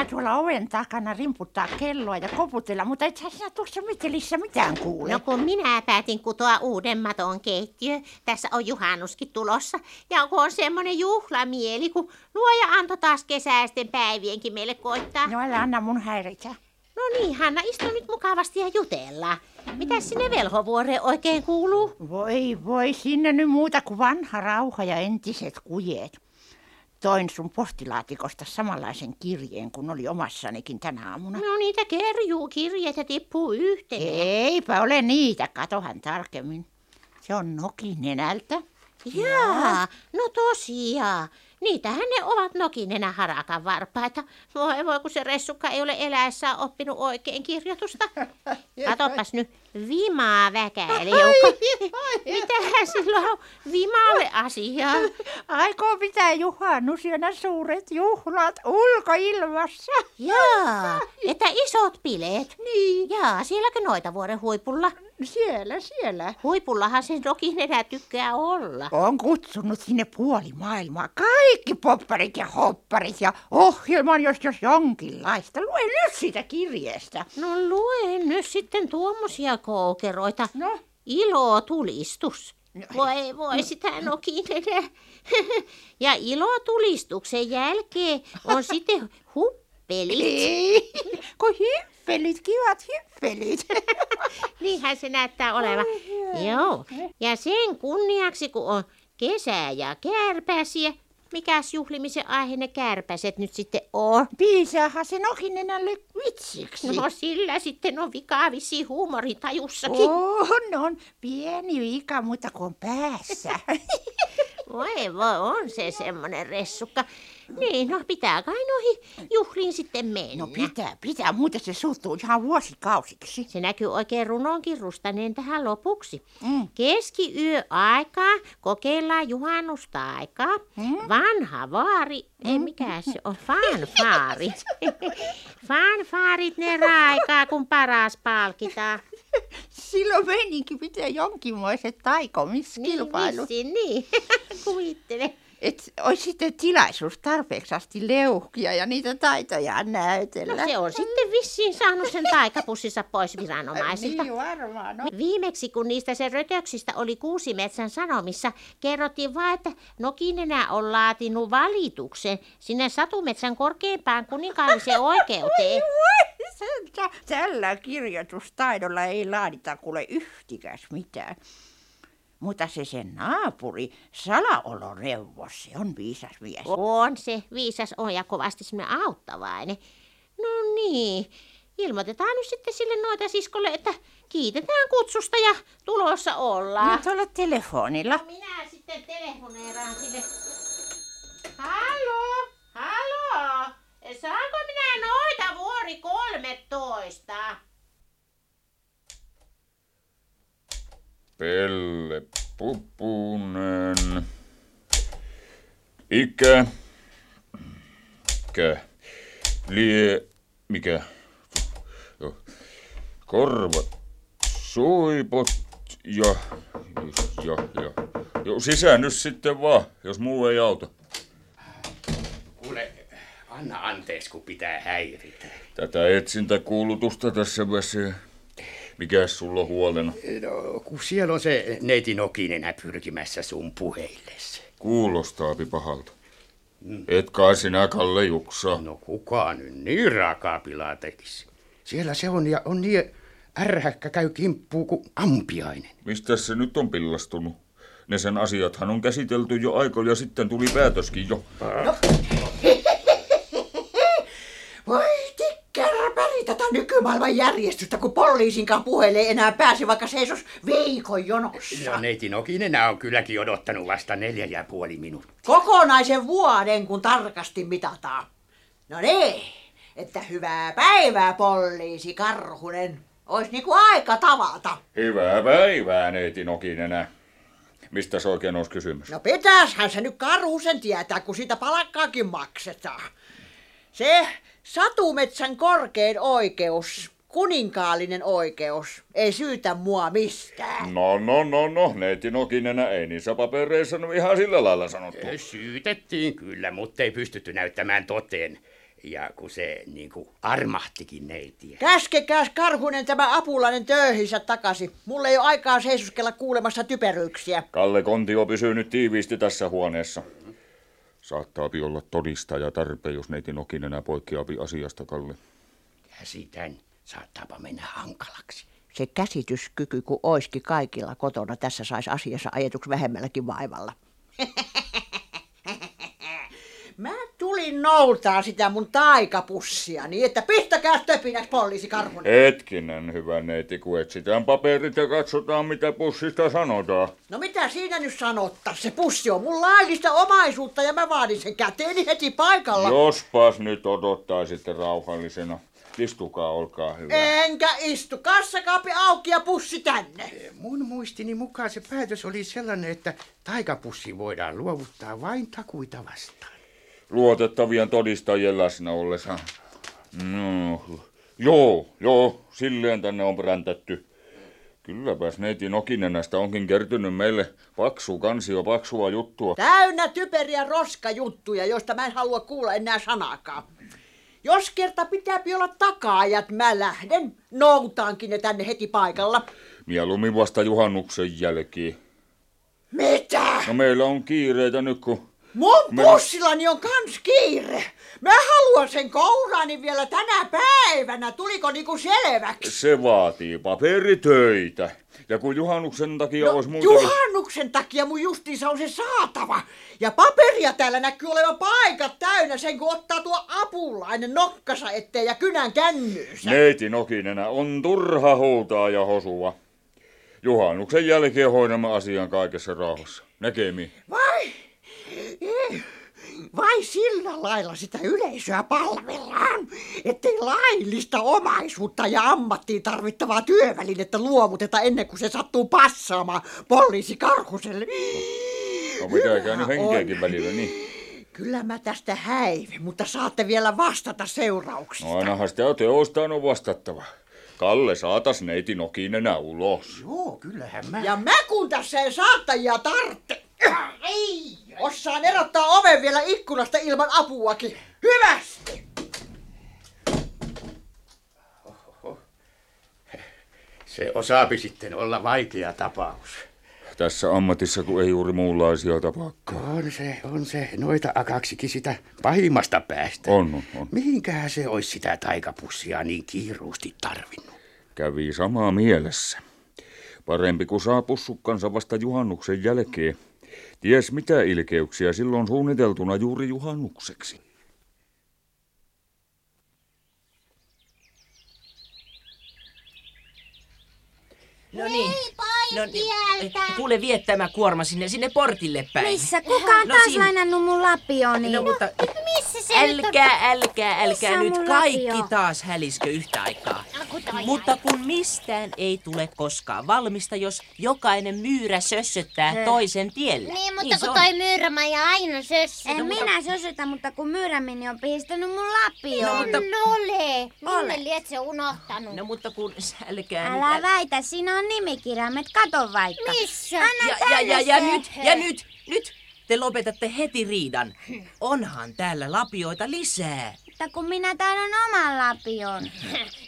minä tuolla oven takana rimputtaa kelloa ja koputella, mutta et sinä tuossa mitelissä mitään kuule. No kun minä päätin kutoa uuden maton keittiö, tässä on juhannuskin tulossa. Ja kun on semmoinen juhlamieli, kun luoja antoi taas kesäisten päivienkin meille koittaa. No älä anna mun häiritä. No niin, Hanna, istu nyt mukavasti ja jutellaan. Mitä sinne velhovuoreen oikein kuuluu? Voi voi, sinne nyt muuta kuin vanha rauha ja entiset kujeet. Toin sun postilaatikosta samanlaisen kirjeen kuin oli omassanikin tänä aamuna. No niitä kerjuu kirjeitä tippuu yhteen. Eipä ole niitä, katohan tarkemmin. Se on Nokinenältä. Jaa, no tosiaan. Niitähän ne ovat nokinenä harakan varpaita. Voi voi, kun se ressukka ei ole eläessään oppinut oikein kirjoitusta. Katopas nyt, vimaa väkäilijukka. Mitähän silloin on vimalle asiaa? Aikoo pitää juhannusyönä suuret juhlat ulkoilmassa. Jaa, että isot bileet. Niin. Jaa, sielläkö noita vuoren huipulla? Siellä, siellä. Huipullahan se nokinenä tykkää olla. On kutsunut sinne puoli maailmaa. Kaikki popparit ja hopparit ja ohjelman, jos jos jonkinlaista. Lue nyt siitä kirjeestä. No luen nyt sitten tuommoisia koukeroita. No. Ilo tulistus. No. Voi voi sitä nokinen. ja ilo tulistuksen jälkeen on sitten huppelit. Ei, kun hyppelit, kivat hyppelit. Niinhän se näyttää olevan. Joo. Ja sen kunniaksi, kun on kesä ja kärpäsiä, mikäs juhlimisen aihe ne kärpäset nyt sitten on? Piisaahan se Nokinenälle vitsiksi. No sillä sitten on vikaa vissi huumoritajussakin. On, on. Pieni vika, mutta kun on päässä. Voi voi, on se semmonen ressukka. Niin, no pitää kai noihin juhliin sitten mennä. No pitää, pitää, muuten se suuttuu ihan vuosikausiksi. Se näkyy oikein runonkin rustaneen tähän lopuksi. Mm. Keskiyö aikaa, kokeillaan juhannusta aikaa. Mm. Vanha vaari, ei mikä se on, fanfaari. Fanfaarit ne raikaa, kun paras palkitaan. Silloin meininki pitää jonkinmoiset taikomiskilpailut. Niin, niin. Kuvittele. Et olisi sitten tilaisuus tarpeeksi asti leuhkia ja niitä taitoja näytellä. No se on sitten vissiin saanut sen taikapussinsa pois viranomaisilta. Niin varmaan, no. Viimeksi, kun niistä sen rötöksistä oli Kuusimetsän sanomissa, kerrottiin vain, että Nokinenä on laatinut valituksen sinne Satumetsän korkeimpaan kuninkaalliseen oikeuteen. Tä- Tällä kirjoitustaidolla ei laadita kuule yhtikäs mitään. Mutta se sen naapuri, salaoloneuvos, se on viisas mies. On se, viisas on ja kovasti semmoinen auttavainen. No niin, ilmoitetaan nyt sitten sille noita siskolle, että kiitetään kutsusta ja tulossa ollaan. Nyt olla telefonilla. No minä sitten telefoneeraan sille. Hallo, hallo, saanko minä noita vuori 13? Pelle Pupunen. Ikä. Ikä. Lie... Mikä? Joo. Korvat. Suipot. Ja... Ja, ja. Joo, sisään nyt sitten vaan, jos muu ei auta. Kuule, anna anteeksi, kun pitää häiritä. Tätä etsintäkuulutusta tässä väsee. Mikäs sulla on huolena? No, kun siellä on se neiti Nokinenä pyrkimässä sun puheillesi. Kuulostaapi pahalta. Et kai sinä Kalle Juksa. No kuka nyt niin rakaa pilaa tekisi? Siellä se on ja on niin ärhäkkä käy kimppuu kuin ampiainen. Mistä se nyt on pillastunut? Ne sen asiathan on käsitelty jo aikoja sitten, tuli päätöskin jo. Voi tikkärpäri tätä nykymaailman järjestystä, kun poliisinkaan puheelle ei enää pääse, vaikka seisos viikon jonossa. No neiti Nokinenä on kylläkin odottanut vasta neljä ja puoli minuuttia. Kokonaisen vuoden, kun tarkasti mitataan. No niin, että hyvää päivää, poliisi Karhunen. Ois niinku aika tavata. Hyvää päivää, neiti Nokinenä. Mistä se oikein olisi kysymys? No pitäishän se nyt Karhusen tietää, kun sitä palkkaakin maksetaan. Se Satumetsän korkein oikeus kuninkaallinen oikeus ei syytä mua mistään. No, no, no, no, neiti Nokinenä ei niissä papereissa no ihan sillä lailla sanottu. Syytettiin kyllä, mutta ei pystytty näyttämään toteen. Ja kun se niin kuin armahtikin neitiä. Käskekääs Karhunen tämä apulainen töihinsä takaisin. Mulla ei ole aikaa seisoskella kuulemassa typeryyksiä. Kalle Kontio pysyy nyt tiiviisti tässä huoneessa. Saattaa olla todistaja tarpeen, jos neiti Nokinenä poikkeapi asiasta, Kalle. Käsitän, saattaapa mennä hankalaksi. Se käsityskyky, kun oiski kaikilla kotona, tässä saisi asiassa ajetuksi vähemmälläkin vaivalla. Mä tulin noutaa sitä mun taikapussia niin, että pistäkää töpinäksi poliisi Karhunen. Hetkinen, hyvä neiti, kun etsitään paperit ja katsotaan, mitä pussista sanotaan. No mitä siinä nyt sanottaa? Se pussi on mun laillista omaisuutta ja mä vaadin sen käteeni heti paikalla. Jospas nyt odottaisitte rauhallisena. Istukaa, olkaa hyvä. Enkä istu. Kassakaappi auki ja pussi tänne. Mun muistini mukaan se päätös oli sellainen, että taikapussi voidaan luovuttaa vain takuita vastaan. Luotettavien todistajien läsnä ollessa. No, joo, joo, silleen tänne on präntätty. Kylläpäs neiti Nokinenästä onkin kertynyt meille paksu kansio, paksua juttua. Täynnä typeriä roskajuttuja, joista mä en halua kuulla enää sanaakaan. Jos kerta pitää olla takaajat, mä lähden. Noutaankin ne tänne heti paikalla. Mieluummin vasta juhannuksen jälkeen. Mitä? No meillä on kiireitä nyt, kun Mun pussillani on kans kiire. Mä haluan sen kouraani vielä tänä päivänä. Tuliko niinku selväksi? se vaatii paperitöitä. Ja kun juhannuksen takia No, olisi muuten... juhannuksen takia mun justiinsa on se saatava. Ja paperia täällä näkyy olevan paikat täynnä sen, kun ottaa tuo apulainen nokkansa eteen ja kynän kännyysä. Neiti Nokinenä on turha huutaa ja hosua. Juhannuksen jälkeen hoidamme asian kaikessa rauhassa. Näkemiin. Vai? Vai sillä lailla sitä yleisöä palvellaan, ettei laillista omaisuutta ja ammattiin tarvittavaa työvälinettä luovuteta ennen kuin se sattuu passaamaan poliisi Karhuselle. No pitääkää nyt Hyvä henkeäkin on. välillä, niin. Kyllä mä tästä häivin, mutta saatte vielä vastata seurauksista. No ainahan sitä teostaan on vastattava. Kalle saatas neiti Nokinenä ulos. Joo, kyllähän mä... Ja mä kun tässä ei saattajia tarvitse. Ei! Osaan erottaa oven vielä ikkunasta ilman apuakin. Hyvästi! Se osaapi sitten olla vaikea tapaus. Tässä ammatissa, kun ei juuri muunlaisia tapaakaan. On se, on se. Noita akaksikin sitä pahimmasta päästä. On, on, on. Mihinkähän se olisi sitä taikapussia niin kiiruusti tarvinnut? Kävi samaa mielessä. Parempi kuin saa pussukkansa vasta juhannuksen jälkeen. Ties mitä ilkeyksiä silloin suunniteltuna juuri juhannukseksi. No niin. Hei, pois tieltä. Kuule, vie tämä kuorma sinne, sinne portille päin. Missä? Kuka on No taas siinä. lainannut mun lapioni? No mutta Missä se nyt on? älkää, älkää, Missä älkää nyt kaikki lapio? taas häliskö yhtä aikaa. No, Mutta kun mistään ei tule koskaan valmista, jos jokainen myyrä sössöttää toisen tielle. Niin, mutta se kun on. toi Myyrmäjä aina sössö. En minä sösytä, mutta kun Myyränmini on pistänyt mun lapioon. No, mutta- Ole. Minne liet se unohtanut? No mutta kun älkää Älä nyt... väitä, siinä on nimikirjaimet, kato vaikka. Missä? Anna Ja, ja, ja, ja se. nyt, ja nyt, nyt te lopetatte heti riidan. Onhan täällä lapioita lisää. Mutta kun minä taidan oman lapion.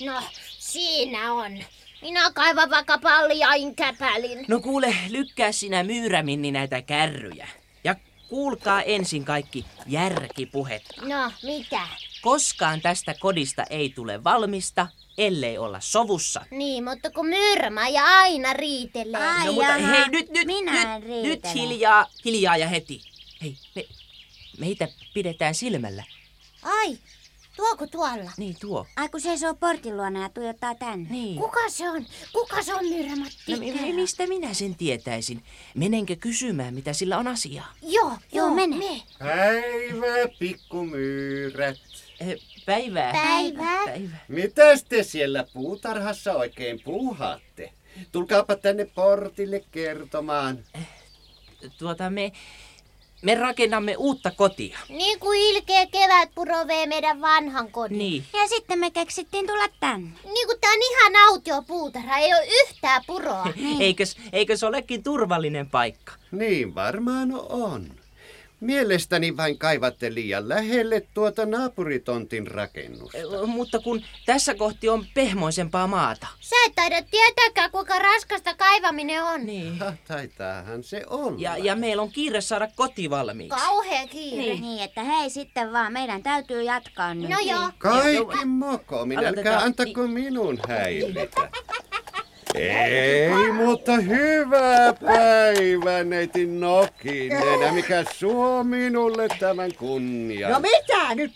No, siinä on. Minä kaivan vaikka paljain käpälin. No kuule, lykkää sinä myyräminni näitä kärryjä. Ja kuulkaa ensin kaikki järkipuhet. No, mitä? Koskaan tästä kodista ei tule valmista, ellei olla sovussa. Niin, mutta kun Myyrmäjä aina riitelee. Ai. No mutta jaha, hei, nyt, nyt, minä nyt, riitelen. nyt hiljaa, hiljaa ja heti. Hei, me, meitä pidetään silmällä. Ai, tuoko tuolla? Niin tuo. Ai kun seisoo portin luona ja tuijottaa tänne. Niin. Kuka se on? Kuka se on Myyrmämatti? No, mi- mi- mistä minä sen tietäisin? Menenkö kysymään, mitä sillä on asiaa? Joo, joo, mene. Me. Päivä, pikkumyyrät. Eh, Päivää. Päivää. Päivää. Mitäs te siellä puutarhassa oikein puuhaatte? Tulkaapa tänne portille kertomaan. Tuota me, Me rakennamme uutta kotia. Niin kuin ilkeä kevätpuro vei meidän vanhan kodin. Niin. Ja sitten me keksittiin tulla tänne. Niin kuin tää on ihan autio puutarha, ei ole yhtään puroa. Eikös, eikös olekin turvallinen paikka? Niin varmaan on. Mielestäni vain kaivatte liian lähelle tuota naapuritontin rakennusta. Ö, Mutta kun tässä kohti on pehmoisempaa maata. Sä et taida tietääkään, kuinka raskasta kaivaminen on. Niin. Ha, taitaahan se olla. Ja, ja meillä on kiire saada koti valmiiksi. Kauhea kiire. Niin. niin, että hei sitten vaan, meidän täytyy jatkaa nyt. No joo. Kaikki moko, minä älkää antako minun häiritä. Ei, mutta hyvää päivää, neiti Nokinen. Mikä suo minulle tämän kunnia? No mitä nyt?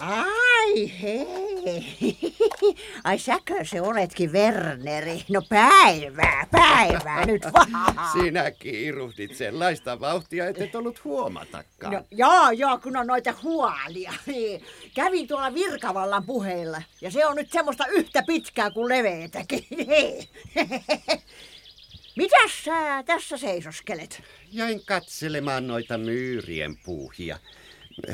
Ai hei. Ai säkö se oletkin Werneri? No päivää, päivää nyt vaan. Sinä kiiruhdit sellaista vauhtia, et et ollut huomatakaan. No, joo, joo, kun on noita huolia. Niin. Kävin tuolla Virkavallan puheilla. Ja se on nyt semmoista yhtä pitkää kuin leveetäkin. Mitäs sä tässä seisoskelet? Jäin katselemaan noita myyrien puuhia.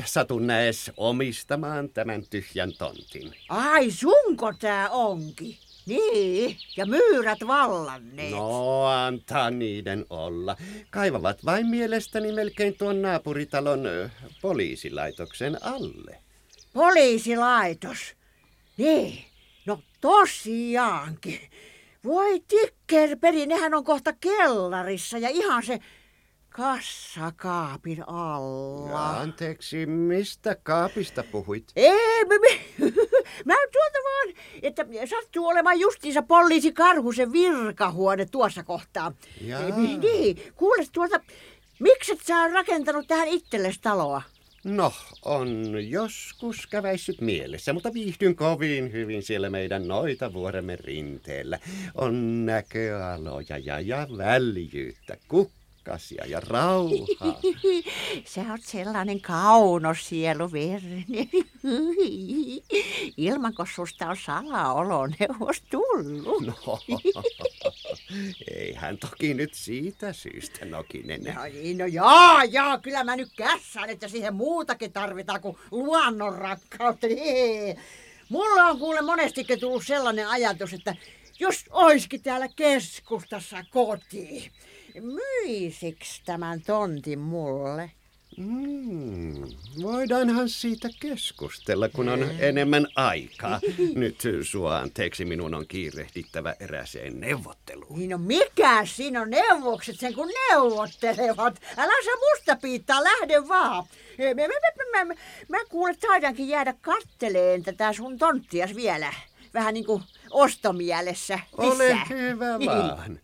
Satun näes omistamaan tämän tyhjän tontin. Ai, sunko tää onkin? Niin, ja myyrät vallanneet. No, antaa niiden olla. Kaivavat vain mielestäni melkein tuon naapuritalon ö, poliisilaitoksen alle. Poliisilaitos. Niin, no tosiaankin. Voi tikkerperi, nehän on kohta kellarissa ja ihan se kassakaapin alla. Ja anteeksi, mistä kaapista puhuit? Ei, mä, mä, mä tuolta vaan, että sattuu olemaan justiinsa poliisi Karhusen virkahuone tuossa kohtaa. Jaa. Niin, kuules tuolta, mikset sä rakentanut tähän itsellesi taloa? No, on joskus käväissyt mielessä, mutta viihdyn kovin hyvin siellä meidän noita vuoremme rinteellä. On näköaloja ja, ja väljyyttä, kukkasia ja rauhaa. Sä oot sellainen kaunos sielu, Verni. Ilmanko susta on salaoloneuvos tullut? No, eihän toki nyt siitä syystä, Nokinen. No, niin, no jaa, jaa, kyllä mä nyt kässään, että siihen muutakin tarvitaan kuin luonnon rakkautta. Niin. Mulla on kuule monestikin tullut sellainen ajatus, että jos oiskin täällä keskustassa koti, myisiks tämän tontin mulle? Mm, voidaanhan siitä keskustella, kun on enemmän aikaa. Nyt sua anteeksi, minun on kiirehdittävä eräseen neuvotteluun. Niin no mikä siinä on neuvokset sen kun neuvottelevat? Älä sä musta piittaa, lähde vaan. Mä, mä, mä, mä, mä, mä kuule taidankin jäädä katteleen tätä sun tonttias vielä. Vähän niin kuin ostomielessä. Ole hyvä Niin. vaan.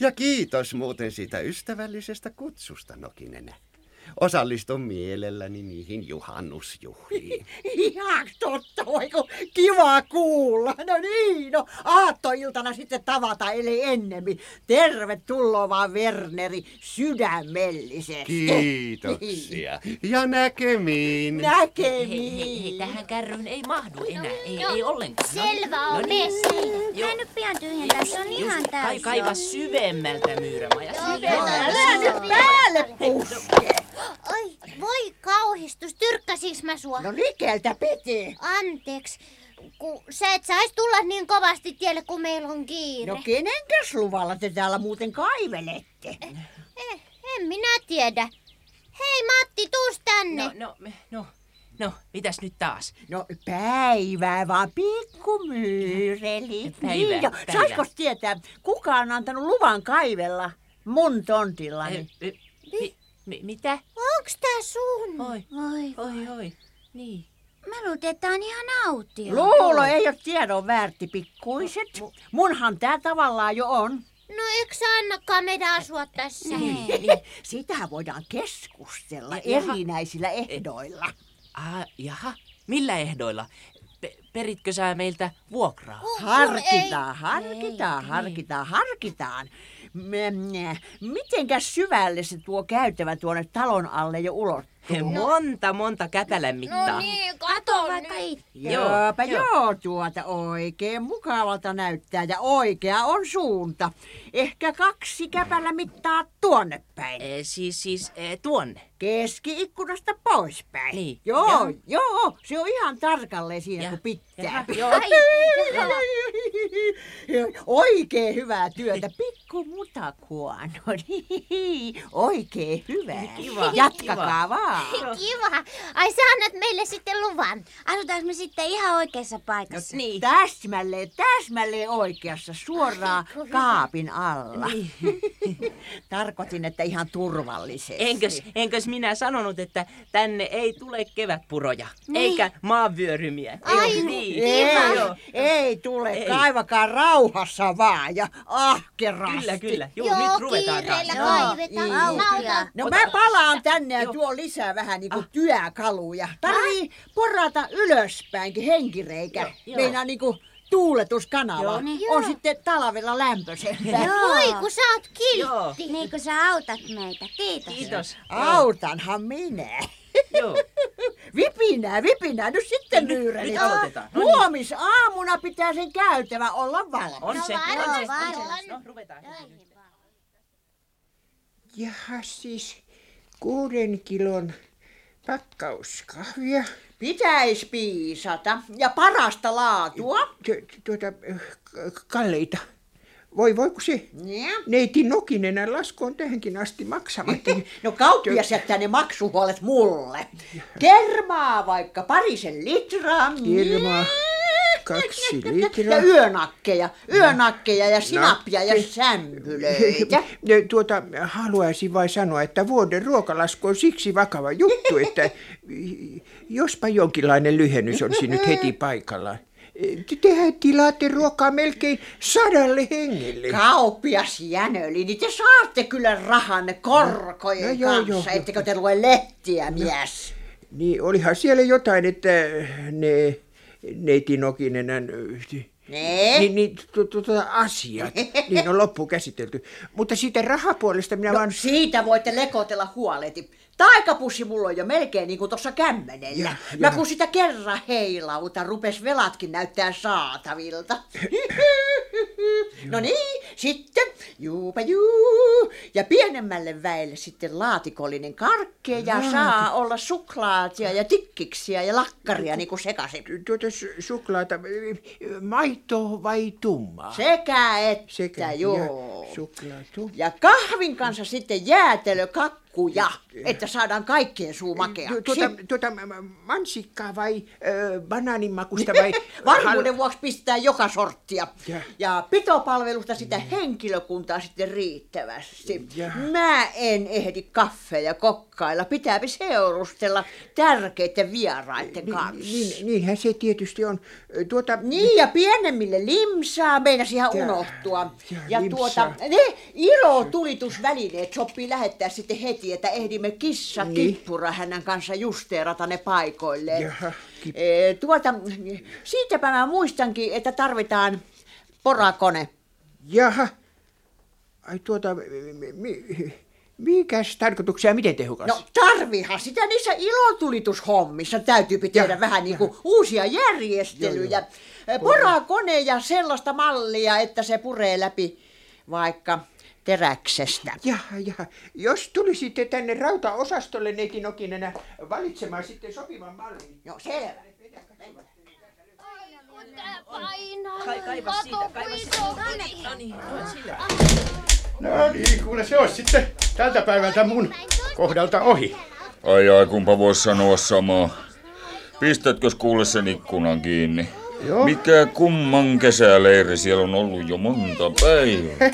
Ja kiitos muuten siitä ystävällisestä kutsusta, Nokinen. Osallistun mielelläni niihin juhannusjuhliin. Ihan totta, voiko kiva kuulla. No niin, no aattoiltana sitten tavata eli ennemmin. Tervetuloa vaan Werneri sydämellisesti. Kiitoksia. Ja näkemiin. Hei, hei, Näkemiin. tähän kärryyn ei mahdu enää, ei, ei ollenkaan. No, Selvä on, no niin. Mä nyt pian tyhjentää, se on ihan Kai, täysin. kaiva syvemmältä myyrämaja. Älä nyt päälle puske. Oi, voi kauhistus, tyrkkäsiks mä sua? No likeltä piti. Anteeksi, kun sä et sais tulla niin kovasti tielle, kun meillä on kiire. No kenenkäs luvalla te täällä muuten kaivelette? Eh, en minä tiedä. Hei Matti, tuus tänne. No, no, no, no, mitäs nyt taas? No päivää vaan pikkumyyrelit. Päivää, Niin jo. päivää. Tietää, kuka on antanut luvan kaivella mun tontillani? Eh, eh, mi, mi, mitä? Onks tää sun? Oi, Voi, oi, oi. Niin. mä luulen, että tää on ihan autio. Luulo ei ole tiedon väärti, pikkuiset. Munhan tää tavallaan jo on. No eikö sä annakaan meidän asua tässä? Niin. Sitä voidaan keskustella Ja- jaha. erinäisillä ehdoilla. Ah, jaha, millä ehdoilla? Pe- peritkö sä meiltä vuokraa? Kun Harkitaan, ei- harkitaan, harkitaan, harkitaan. M- Mitenkäs syvälle se tuo käytävä tuonne talon alle jo ulottuu? Monta, monta käpälän mittaa. No niin, kato vaikka itse. Joopa joo, tuota oikein mukavalta näyttää ja oikea on suunta. Ehkä kaksi käpällä mittaa tuonne päin. E, siis, siis e, tuonne. Keski-ikkunasta poispäin. Niin, Joo, jaha. joo, se on ihan tarkalleen siinä Ja- kun pitää. Jaha, joo. Ai, jaha. Oikein hyvää työtä, pikku mutakuano. Oikein hyvää. Kiva, Jatkakaa kiva. vaan. Kiva. Ai sä annat meille sitten luvan. Asutaanko me sitten ihan oikeassa paikassa? Niin. Täsmälleen, täsmälleen oikeassa, suoraan kaapin alla. Niin. Tarkoitin, että ihan turvallisesti. Enkös, enkös minä sanonut, että tänne ei tule kevätpuroja, Niin. eikä maanvyörymiä. Ai, Eikö niin? Ei, Joo. ei tule, Ei. kaivakaa rauhassa vaan ja ahkerasti. Kyllä, kyllä. Joo, Joo, nyt ruvetaan taas. Joo, kaivetaan. joo. Nauta. No mä palaan tänne ja Joo. tuon lisää vähän niinku työkaluja. Tarvii porata ylöspäinkin henkireikä. Joo. Meinaa niinku tuuletuskanava Joo. on Joo. sitten talvella lämpöisempää. Voi, kun sä oot Joo. kiltti. Niin kun sä autat meitä. Kiitos. Kiitos. Autanhan minä. Joo. Vipinää, vipinää, nyt sitten myyräli. nyt aloitetaan. No niin. Huomis aamuna pitää sen käytävä olla valmis. On No se, varmaan, on se, varmaan. se. No, ruvetaan. Jaha, siis kuuden kilon pakkauskahvia. Pitäis piisata ja parasta laatua. Tu- tuota, k- kalleita. Voi voi kun se Ja. neiti Nokinen lasku on tähänkin asti maksamatta. No kauppias jättää ne maksuhuolet mulle. Kermaa vaikka parisen litraa. Kirmaa, kaksi Ja litraa. yönakkeja, yönakkeja ja sinappia ja Nakki. sämpylöitä. Ja Tuota, haluaisin vain sanoa, että vuoden ruokalasku on siksi vakava juttu, että jospa jonkinlainen lyhennys olisi nyt heti paikallaan. Te- Tehän tilaatte ruokaa melkein sadalle hengelle. Kauppias Jänöli, niin te saatte kyllä rahanne korkojen No, joo, kanssa, joo, joo. ettekö te lue lehtiä, mies? Niin olihan siellä jotain, että ne neiti Nokinen Ne? niin, niin tu, tu, tu, asiat, niin on loppuun käsitelty. Mutta siitä rahapuolesta minä No, vaan... siitä voitte lekotella huoleti. Taikapussi mulla on jo melkein niin kuin tuossa kämmenellä. Ja, Mä ja. kun sitä kerran heilauta, rupes velatkin näyttää saatavilta. no niin, sitten juupa juu. Ja pienemmälle väelle sitten laatikollinen karkkeja saa olla suklaatia ja tikkiksiä ja lakkaria niin kuin sekaisin. Tuota su- suklaata, maito vai tummaa? Sekä että, Sekä, joo. Ja, suklaatu. Ja kahvin kanssa sitten jäätelökakkuja, että saadaan kaikkien suu makeaksi. Tuota, tuota mansikkaa vai ö, banaanimakusta vai... Varmuuden vuoksi pistetään joka sorttia. Ja. Ja pitopalvelusta sitä henkilökuntaa sitten riittävästi. Ja. Mä en ehdi kaffeja kokkailla. Pitääpi seurustella tärkeiden vieraiden kanssa. Niin, niinhän se tietysti on. Tuota, Niin, ja pienemmille limsaa meinas ihan Ja- unohtua. ja Ja, limsaa. tuota, ne ilotulitusvälineet sopii lähettää sitten heti, että ehdimme kissa Niin. kippura hänen kanssa justeerata ne paikoilleen. Jaha, kip- Eh, tuota, siitäpä mä muistankin, että tarvitaan porakone. Jaha. Ai tuota, mi, mi, mikäs tarkoituksia ja miten tehokas? No tarvihan sitä niissä ilotulitushommissa. Täytyy tehdä Ja, vähän niin kuin uusia järjestelyjä. Eh, Porakone ja sellaista mallia, että se puree läpi vaikka teräksestä. Jaha, jaha. Jos tulisitte tänne rautaosastolle, neiti Nokinenä, valitsemaan sitten sopivan mallin. No selvä. Painaa. Kai, kaiva siitä, kaiva siitä. No niin, sillä. No niin, kuule se olisi sitten tältä päivältä mun kohdalta ohi. Ai ai, kumpa vois sanoa samaa. Pistätkö kuule sen ikkunan kiinni? Joo. Mikä kumman kesäleiri siellä on ollut jo monta päivää.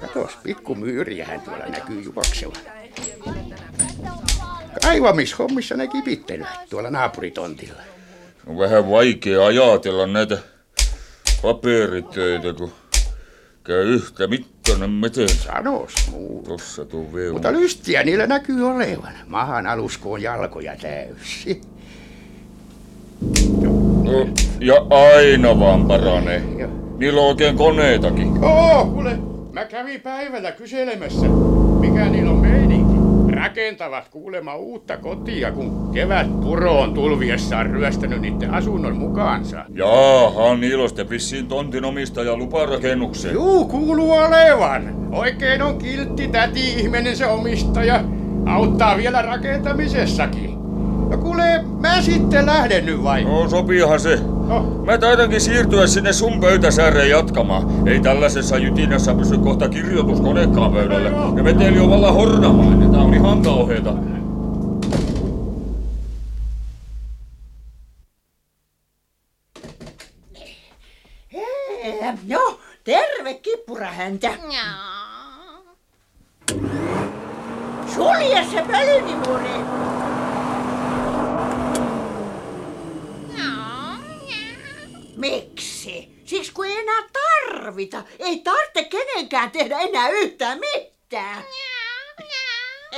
Katos, pikkumyyriähän tuolla näkyy juoksevan. Kaivamishommissa näki pittelyä tuolla naapuritontilla. On vähän vaikea ajatella näitä paperitöitä, kun käy yhtä mittainen meten Sanos muu. tossa tuu vielä. Mutta lystiä niillä näkyy olevan. Mahan aluskoon jalkoja täysi. No, ja aina vaan paranee. Niillä on oikein koneitakin. Joo, kuule, Mä kävin päivällä kyselemässä, mikä niillä on meininki. Rakentavat kuulema uutta kotia, kun kevät puro on tulviessaan ryöstänyt niiden asunnon mukaansa. Jaaha, niillä on sitten vissiin tontin omistaja luparakennukseen. Juu, kuuluu olevan. Oikein on kiltti täti ihminen se omistaja. Auttaa vielä rakentamisessakin. No kuule, mä sitten lähden nyt vai? No sopiihan se. No. Mä taidankin siirtyä sinne sun pöytäsääreen jatkamaan. Ei tällaisessa jytinässä pysy kohta kirjoituskonekaan pöydälle. Ja meteli on vallan hornamainen. Tää on ihan kauheeta. Hee, no, terve kippurahäntä. Sulje se pölynimuuri. Miksi? Siksi kun ei enää tarvita. Ei tarvitse kenenkään tehdä enää yhtään mitään.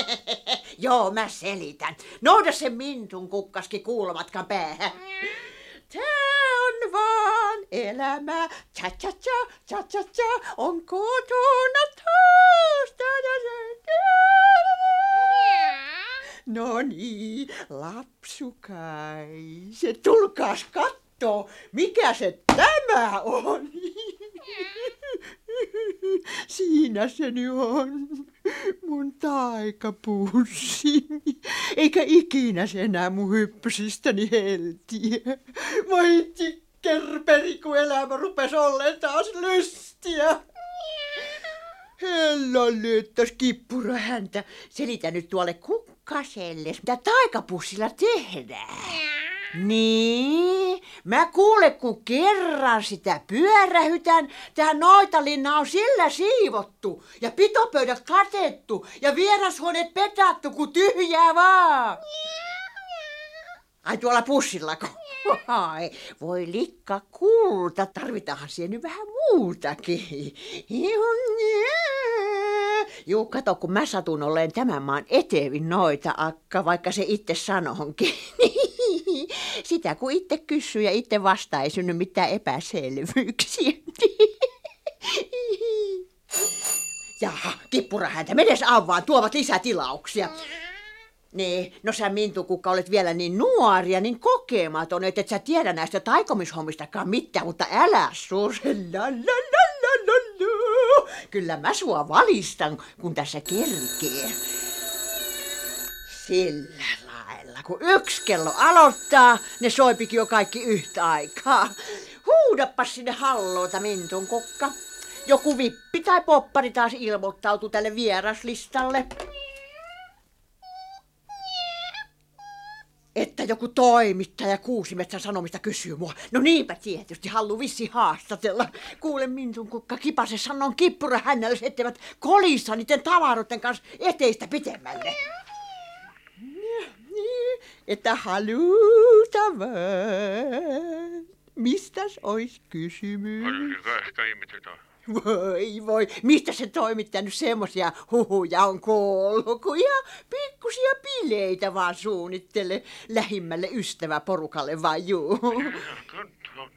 Joo, mä selitän. Nouda se mintun kukkaski kuulomatkan päähän. Tää on vaan elämä. Cha cha cha, cha cha cha, on kotona taas. Ta, ta, ta, ta. No niin, lapsukaiset, tulkaas kattoo, mikä se tämä on. Siinä se nyt on, mun taikapussini. Eikä ikinä se enää mun hyppysistäni heltiä. Voi tikkerperi, kun elämä rupes olleen taas lystiä. Hella lyöttäis kippura häntä. Selitä nyt tuolle kukkaselle, mitä taikapussilla tehdään. Niin, mä kuule kun kerran sitä pyörähytän, tää noitalinna on sillä siivottu ja pitopöydät katettu ja vierashuoneet petattu kuin tyhjää vaan. Ai tuolla pussillako? Ai, voi likka kulta, tarvitaanhan siihen nyt vähän muutakin. Juu, kato, kun mä satun olleen tämän maan etevin noita akka, vaikka se itse sanonkin. Sitä kun itse kysyy ja itse vastaa, ei synny mitään epäselvyyksiä. Jaha, kippurahäntä, menes avaan, tuovat lisätilauksia. Niin, no sä Mintu, kuka olet vielä niin nuoria, niin kokematon, että et sä tiedä näistä taikomishommistakaan mitään, mutta älä la. Kyllä mä sua valistan, kun tässä kerkee. Sillä lailla, kun yksi kello aloittaa, ne soipikin jo kaikki yhtä aikaa. Huudappa sinne halloota, Mintun kukka. Joku vippi tai poppari taas ilmoittautui tälle vieraslistalle. Että joku toimittaja Kuusimetsän Sanomista kysyy mua. No niinpä tietysti, haluu vissi haastatella. Kuule Mintun kukka kipase sanon kippura hänelle, etteivät kolissa niiden tavaroiden kanssa eteistä pitemmälle. Että halutaan Mistäs ois kysymys? Ihmetetään. Voi voi, mistä se toimittaja nyt semmosia huhuja on kuullut, kun ihan pikkusia bileitä vaan suunnittele lähimmälle ystäväporukalle vai juu.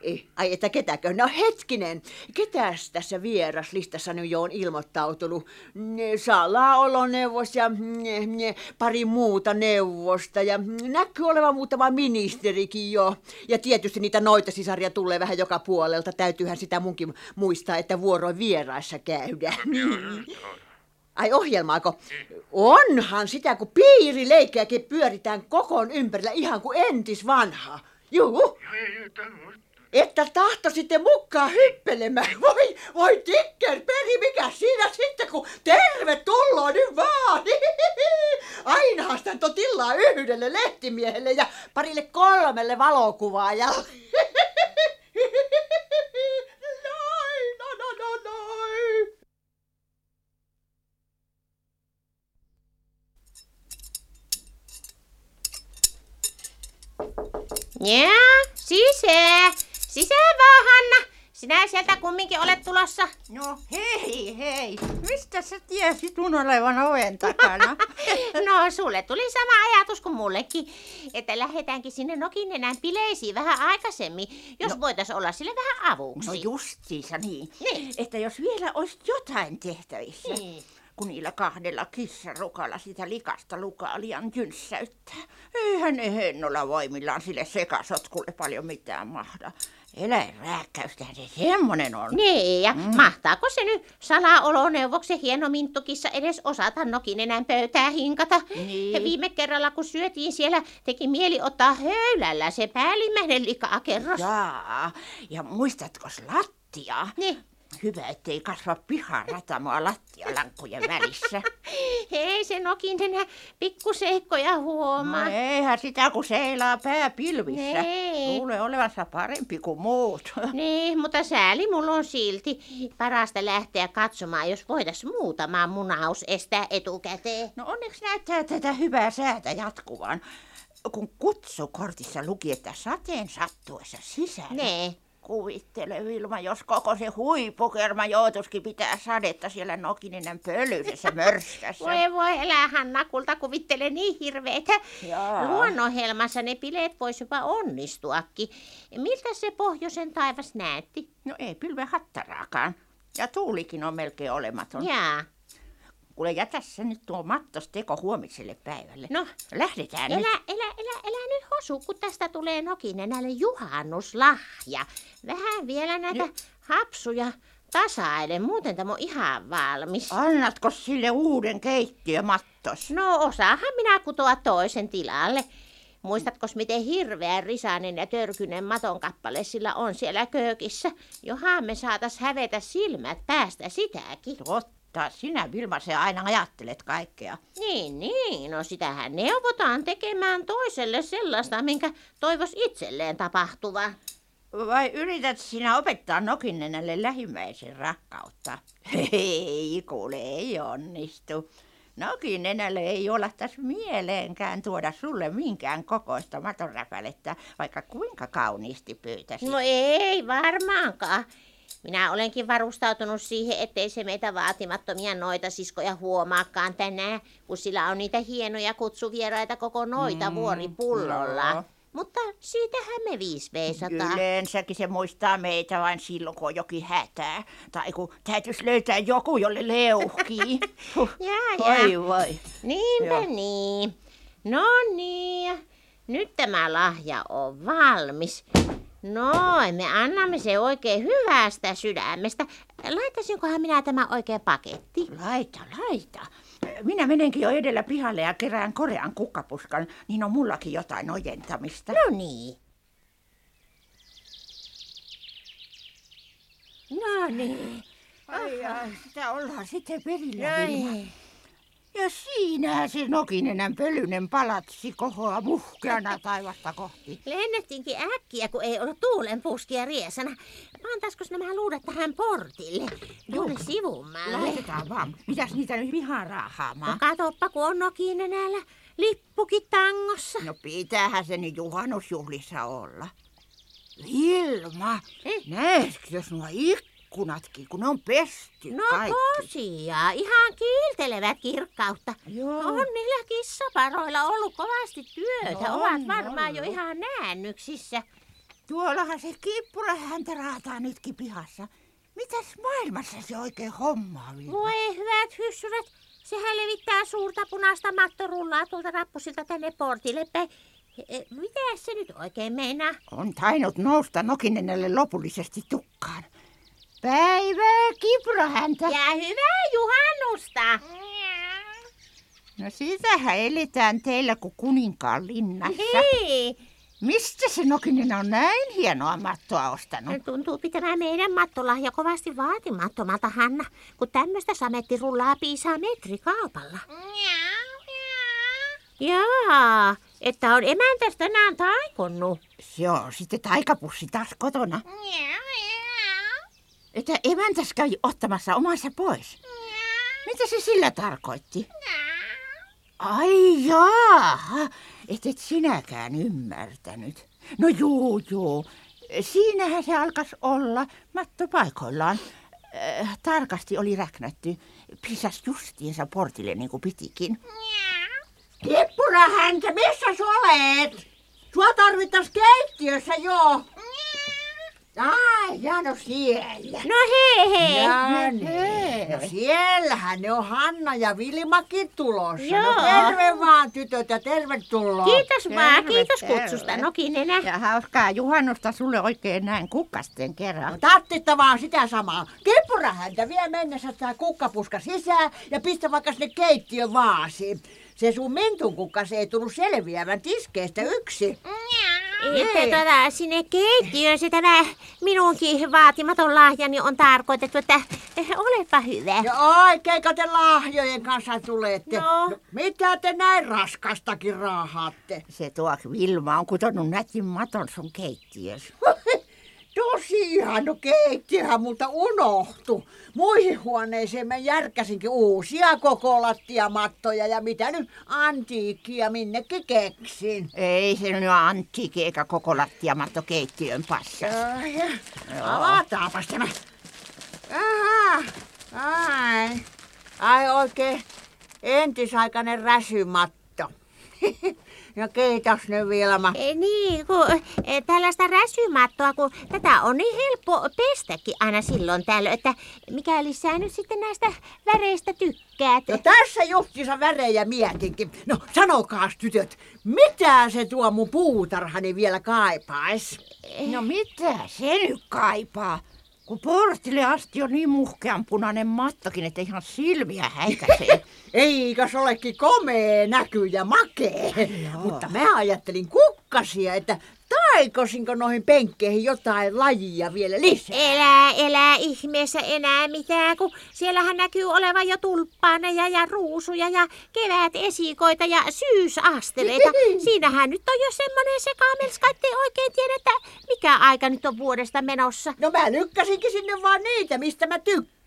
Ei, ai että ketäkö? No hetkinen, ketäs tässä vieraslistassa nyt jo on ilmoittautunut? Ne Salaoloneuvos ja ne, ne, pari muuta neuvosta ja näkyy olevan muutama ministerikin jo. Ja tietysti niitä noita sisaria tulee vähän joka puolelta. Täytyyhän sitä munkin muistaa, että vuoroin vieraissa käydään. Niin. Ai ohjelmaako? Onhan sitä, kun piirileikkejäkin pyöritään kokoon ympärillä ihan kuin entis vanha. Juu. Että tahtositte mukaan hyppelemään. Voi, voi tikker peri, mikä siinä sitten, kun tervetuloa nyt vaan. Ainahan sitä on tilaa yhdelle lehtimiehelle ja parille kolmelle valokuvaajalle. Noin, no, no, no, noin. Ja, sisään. Sisään vaan, Hanna. sinä sieltä kumminkin olet tulossa? No hei hei, mistä sä tiesit mun olevan oven takana? No, sulle tuli sama ajatus kuin mullekin, että lähdetäänkin sinne Nokinenän bileisiin vähän aikaisemmin, jos no. voitais olla sille vähän avuksi. No justiinsa niin. Niin. Että jos vielä olisi jotain tehtävissä. Niin. Kun niillä kahdella kissarukalla sitä likasta lukaa liian jynssäyttää. Eihän ne hennolla voimillaan sille sekasotkulle paljon mitään mahda. Eläinrääkkäystähän se semmonen on. Niin, ja mm. mahtaako se nyt salaoloneuvoksen hieno minttukissa edes osata Nokinenän pöytää hinkata? Niin. Ja viime kerralla, kun syötiin siellä, teki mieli ottaa höylällä se päällimmäinen likakerros. Jaa, ja muistatko lattia? Niin. Hyvä, ettei kasva piharatamoa lattialankkujen välissä. Ei se Nokinenä pikkuseikkoja huomaa. No eihän sitä, kun seilaa pää pilvissä. Niin. Luulee olevansa parempi kuin muut. Niin, mutta sääli mulla on silti. Parasta lähteä katsomaan, jos voitais muutama munaus estää etukäteen. No onneksi näyttää tätä hyvää säätä jatkuvan. Kun kutsukortissa luki, että sateen sattuessa sisällä. Nee. Kuvittele Vilma, jos koko se huipukerma joutuisikin pitää sadetta siellä Nokininen pölyisessä mörskässä. Voi voi elää Hanna, kulta kuvittele niin hirveetä. Luonnonhelmassa ne bileet vois jopa onnistuakin. Miltä se pohjoisen taivas näytti? No ei pilven hattaraakaan. Ja tuulikin on melkein olematon. Jaa. Kuule, jätä se nyt tuo mattos teko huomiselle päivälle. No, Lähdetään Elä, nyt. elä, elä, elä nyt hosu, kun tästä tulee Nokinenälle juhannuslahja. Vähän vielä näitä hapsuja tasaile, muuten tämä on ihan valmis. Annatko sille uuden keittiömattos? No osaahan minä kutoa toisen tilalle. Muistatko, miten hirveän risainen ja törkynen maton kappale sillä on siellä köökissä? Johan me saatas hävetä silmät päästä sitäkin. Totta, sinä Vilma se aina ajattelet kaikkea. Niin, niin. No sitähän neuvotaan tekemään toiselle sellaista, minkä toivos itselleen tapahtuvan. Vai yrität sinä opettaa Nokinenälle lähimmäisen rakkautta? Ei, kuule, ei onnistu. Nokinenälle ei olahtaisi mieleenkään tuoda sulle minkään kokoista matonräpälettä, vaikka kuinka kauniisti pyytäisi. No ei varmaankaan. Minä olenkin varustautunut siihen, ettei se meitä vaatimattomia noita siskoja huomaakaan tänään, kun sillä on niitä hienoja kutsuvieraita koko noita Mm, vuoripullolla. joo. Mutta siitähän me viisi veisataan. Yleensäkin se muistaa meitä vain silloin, kun on jokin hätää. Tai kun täytyisi löytää joku, jolle leuhkii. Huh, Jaa, jaa. Voi voi. Niinpä Joo. niin. No niin, nyt tämä lahja on valmis. Noin, me annamme se oikein hyvästä sydämestä. Laittaisinkohan minä tämä oikein paketti? Laita, laita. Minä menenkin jo edellä pihalle ja kerään korean kukkapuskan, niin on mullakin jotain ojentamista. No niin. No niin. Ai, ai, sitä ollaan sitten perillä, niin. Ja siinähän se Nokinenän pölyinen palatsi kohoaa muhkeana taivasta kohti. Lennettiinkin äkkiä, kun ei ollut tuulen puskia riesana. Pantaisko nämä luudat tähän portille? Tuonne sivummalle. Laitetaan vaan. Mitäs niitä nyt vihaa raahaamaan? No katoppa, kun on Nokinenällä lippukin tangossa. No pitäähän se nyt juhannusjuhlissa olla. Vilma, Eh? näetkö jos nuo ikkunatkin, kun ne on pesty No kaikki? tosiaan, ihan kiiltelevät kirkkautta. Joo. On niillä kissaparoilla ollut kovasti työtä. No Ovat on, varmaan on, jo ihan näännyksissä. Tuollahan se kippurahäntä raataa nytkin pihassa. Mitäs maailmassa se oikein hommaa, Vilma? Voi hyvät hyssyrät, sehän levittää suurta punaista mattorullaa tuolta rappusilta tänne portille päin. E, Mitä se nyt oikein meinaa? On tainnut nousta Nokinenelle lopullisesti tukkaan. Päivää kippurahäntä. Ja hyvää juhannusta! No sitähän eletään teillä kuin kuninkaan linnassa. Hei! Mistä se Nokinen on näin hienoa mattoa ostanut? Tuntuu pitämään meidän mattolahja kovasti vaatimattomalta, Hanna, kun tämmöistä samettirullaa piisaa metrikaupalla. Jaa, että on emäntäs tänään taikonnut. On sitten taikapussi taas kotona. Että emäntäs kävi ottamassa omansa pois. Mitä se sillä tarkoitti? Ai jaa, et et sinäkään ymmärtänyt. No juu, juu. Siinähän se alkas olla matto paikoillaan. Äh, tarkasti oli räknätty. Pisas justiinsa portille niin kuin pitikin. Kippurahäntä, missä sä olet? Sua tarvittais keittiössä jo. Ai, ja no siellä. No hei hei. Ja niin. No siellähän ne on Hanna ja Vilimakin tulossa. No Joo. terve vaan tytöt ja tervetuloa. Kiitos vaan, Terve, kiitos terve. kutsusta, Nokinenä. Ja hauskaa juhannusta sulle oikein näin kukkasten kerran. No, Tattitta vaan sitä samaa. Kippurahäntä vie mennessä tää kukkapuska sisään ja pistä vaikka sinne keittiön vaasiin. Se sun mentun kukkas ei tullut selviävän tiskeestä yksi. Että tota, sinne keittiöön se tämä minunkin vaatimaton lahjani on tarkoitettu, että eh, olepa hyvä. Ja oikein te lahjojen kanssa tulette. No. mitä te näin raskastakin raahaatte? Se tuo Vilma on kutonut nätin maton sun keittiössä. Tosi ihano keittiöhän multa unohtu. Muihin huoneisiin mä järkäsinkin uusia koko lattiamattoja ja mitä nyt antiikkia minnekin keksin. Ei se nyt antiikki eikä koko lattiamatto keittiön passa. Ai, Avataanpas tämä. Aha, ai, ai oikein entisaikainen räsymatto. ja kiitos nyt Vilma. Eh, Niin, kun eh, tällaista räsymattoa, kun tätä on niin helppo pestäkin aina silloin tällöin, että mikäli sä nyt sitten näistä väreistä tykkäät. No tässä justiinsa värejä mietinkin. No sanokaas tytöt, mitä se tuo mun puutarhani vielä kaipais? No mitä se nyt kaipaa? Kun portille asti on niin muhkean punainen mattokin, että ihan silmiä häikäisee. Eikös olekin komea näky ja makee. Mutta mä ajattelin kukkasia, että taikosinko noihin penkkeihin jotain lajia vielä lisää. Elää, elää ihmeessä enää mitään, kun siellähän näkyy olevan jo tulppaaneja ja ruusuja ja kevät esikoita ja syysasteleita. Siinähän nyt on jo semmoinen sekamelska, ettei oikein tiedä, että mikä aika nyt on vuodesta menossa. No mä lykkäsinkin sinne vaan niitä, mistä mä tykkään.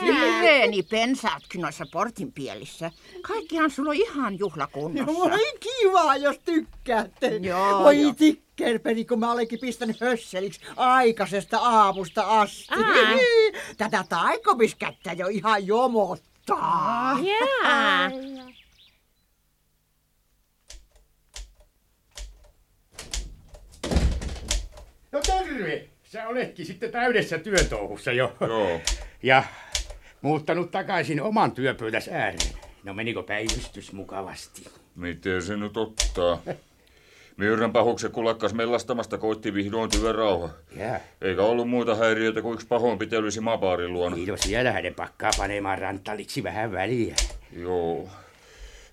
Hirveeni pensaatkin noissa portin pielissä. Kaikkihan sulla on ihan juhlakunnossa. Voi kiva, jos tykkäätte. Joo, Voi joo. tikkerpeli, kun mä olenkin pistänyt hösseliksi aikaisesta aamusta asti. Aa. Tätä taikomiskättä jo ihan jomottaa. Jaa. No terve! Sä oletkin sitten täydessä työtouhussa jo. Joo. Ja muuttanut takaisin oman työpöytäs ääreen. No menikö päivystys mukavasti? Miten se nyt ottaa? Myyrän pahuksen kulakkas mellastamasta koitti vihdoin työrauha. Jää. Eikä ollut muita häiriöitä kuin yksi pahoinpitely simapaarin luona. No siellähän ne pakkaa panemaan rantaliksi vähän väliä. Joo.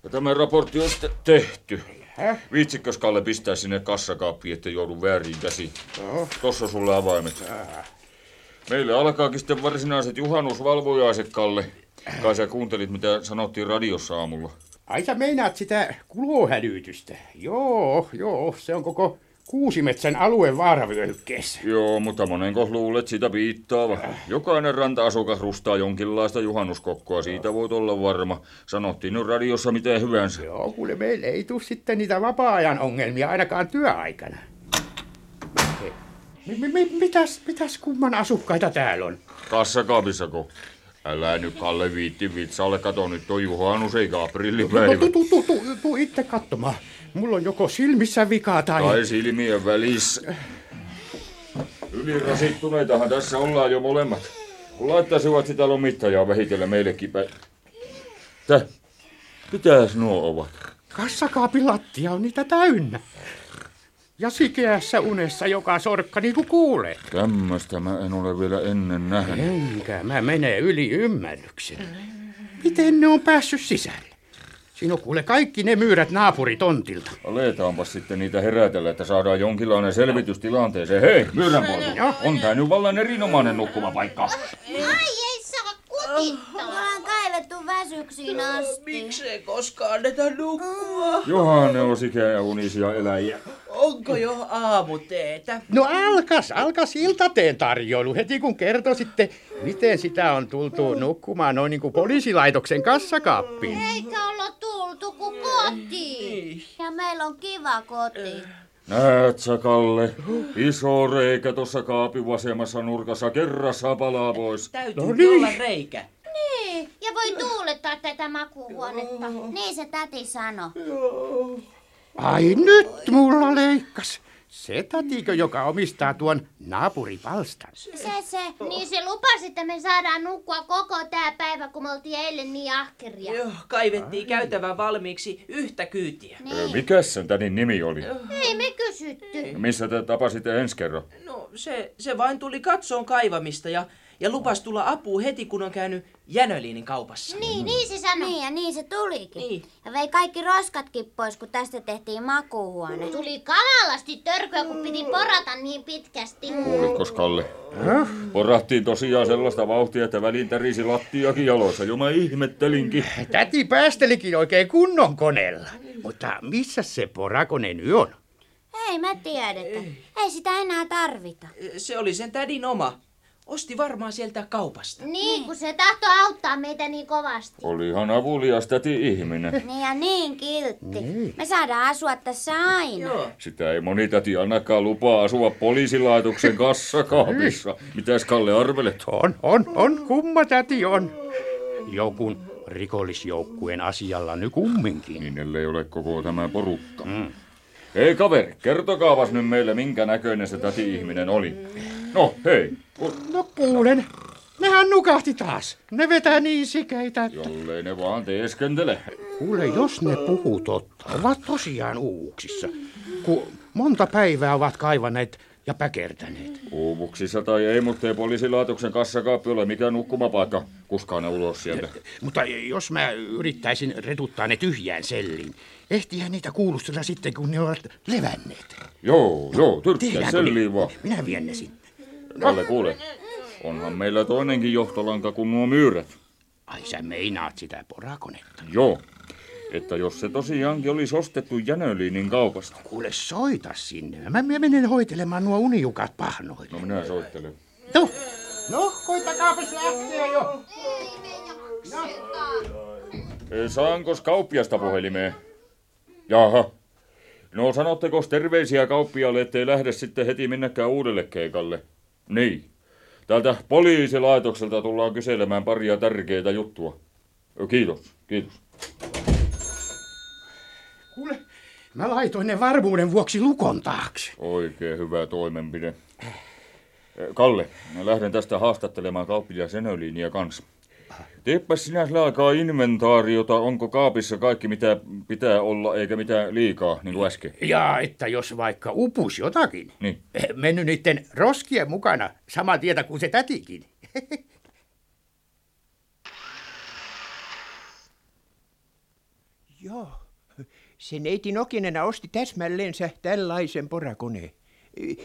Ja tämä raportti on tehty. Häh? Viitsikös Kalle pistää sinne kassakaappiin, ettei joudu väärin? Joo. Tossa sulle avaimet. Meille alkaakin sitten varsinaiset juhannusvalvojaiset, Kalle. Kai sä kuuntelit, mitä sanottiin radiossa aamulla. Ai sä meinaat sitä kulohälytystä? Joo, joo, se on koko Kuusimetsän alueen vaaravyöhykkeessä. Joo, mutta monenko luulet sitä piittaava. Jokainen ranta-asukas rustaa jonkinlaista juhannuskokkoa, siitä voit olla varma. Sanottiin nyt radiossa mitä hyvänsä. Joo, kuule meille ei tule sitten niitä vapaa-ajan ongelmia ainakaan työaikana. Mi- mi- mi- mitäs, mitäs kumman asukkaita täällä on? Kassakaapissako? Älä nyt Kalle viitti vitsalle, kato nyt on juhannus eikä No, aprillipäivä. tu, tu, tu, tu, tu itse katsomaan. Mulla on joko silmissä vikaa tai... Tai silmien välissä. Ylirasittuneitahan tässä ollaan jo molemmat. Kun laittaisivat sitä lomittajaa vähitellen meillekin päin. Tä? Mitäs nuo ovat? Kassakaapin lattia on niitä täynnä. Ja sikeässä unessa joka sorkka niin kuin kuulee. Tämmöstä mä en ole vielä ennen nähnyt. Enkä mä mene yli ymmärryksen. Miten ne on päässyt sisälle? Siinä on kuule kaikki ne myyrät naapuritontilta. Aletaanpas sitten niitä herätellä, että saadaan jonkinlainen selvitys tilanteeseen. Hei, myyrän poika, on tää nyt vallan erinomainen nukkumapaikka. Ai. Me ollaan kaivettu väsyksiin asti. Miksei koskaan anneta nukkua? Johan ne on sikä unisia eläjiä. Onko jo aamuteetä? No alkas, alkas iltateen tarjoilu heti kun kertoisitte, miten sitä on tultu nukkumaan noin niin kuin poliisilaitoksen kassakaappiin. Eikä olla tultu kuin kotiin. Ja meillä on kiva koti. Näet sä, Kalle? Iso reikä tuossa kaapin vasemmassa nurkassa. Kerrassa palaa pois. Täytyy No niin. olla reikä. Niin, ja voi tuulettaa tätä makuuhuonetta. Niin se täti sanoi. Ai nyt mulla leikkas. Se tätikö, joka omistaa tuon naapuripalstan. Se se, niin se lupasi, että me saadaan nukkua koko tää päivä, kun me oltiin eilen niin ahkeria. Joo, kaivettiin käytävän valmiiksi yhtä kyytiä. Ö, Mikäs sen tänin nimi oli? Ei me kysytty. Missä te tapasitte ensi kerran? No, se, se vain tuli katsoon kaivamista ja, ja lupas tulla apuun heti, kun on käynyt Jänöliinin kaupassa. Niin, niin se sanoi. Niin ja niin se tulikin. Niin. Ja vei kaikki roskatkin pois, kun tästä tehtiin makuuhuone. Tuli kamalasti törkyä, kun piti porata niin pitkästi. Kuulitkos, Kalle? Porahtiin tosiaan sellaista vauhtia, että väliin tärisi lattiakin jaloissa. Jo mä ihmettelinkin. Täti päästelikin oikein kunnon koneella. Mutta missä se porakone nyt on? Ei me tiedetä. Ei sitä enää tarvita. Se oli sen tädin oma. Osti varmaan sieltä kaupasta. Niin, kun se tahto auttaa meitä niin kovasti. Olihan avulias täti ihminen. Niin ja niin kiltti. Me saadaan asua tässä aina. Joo. Sitä ei moni täti annakaan lupaa asua poliisilaitoksen kassakaapissa. Mitäs Kalle arvelet? On, on, on. Kumma täti on. Jokun rikollisjoukkueen asialla nyt kumminkin. Niin ellei ole koko tämä porukka. Mm. Hei kaveri, kertokaapas nyt meille, minkä näköinen se täti-ihminen oli. No, hei, No kuulen. Nehän nukahti taas. Ne vetää niin sikeitä, että... jollei ne vaan teeskentele. Kuule, jos ne puhuu totta, ovat tosiaan uuksissa. Kun monta päivää ovat kaivaneet ja päkertäneet. Uuvuksissa tai ei, mutta ei poliisilaitoksen kassakaappi ole mikään nukkumapaikka. Kuskaa ne ulos sieltä. Mutta jos mä yrittäisin retuttaa ne tyhjään selliin, ehtihän niitä kuulustella sitten, kun ne ovat levänneet. Joo, joo, tyrkkää niin? vaan. Minä vien ne sinne. Kalle, kuule. Onhan meillä toinenkin johtolanka kuin nuo myyrät. Ai sä meinaat sitä porakonetta. Joo. Että jos se tosiaankin olisi ostettu Jänöliinin kaupasta. Kuule, soita sinne. Mä, mä menen hoitelemaan nuo unijukat pahnoille. No minä soittelen. No, no koitakaapis lähteä jo. E, Saankos kauppiasta puhelimeen? Jaha. No sanotteko terveisiä kauppiaalle, ettei lähde sitten heti minnekään uudelle keikalle? Niin. Täältä poliisilaitokselta tullaan kyselemään paria tärkeitä juttua. Kiitos, kiitos. Kuule, mä laitoin ne varmuuden vuoksi lukon taakse. Oikein hyvä toimenpide. Kalle, mä lähden tästä haastattelemaan kauppia Senöliiniä kanssa. Teepä sinä sillä aikaa inventaariota, onko kaapissa kaikki mitä pitää olla eikä mitään liikaa, niin kuin äsken. Ja että jos vaikka upus jotakin, Niin. mennyt niiden roskien mukana saman tietä kuin se tätikin. Joo. Se neiti Nokinena osti täsmälleensä tällaisen porakoneen.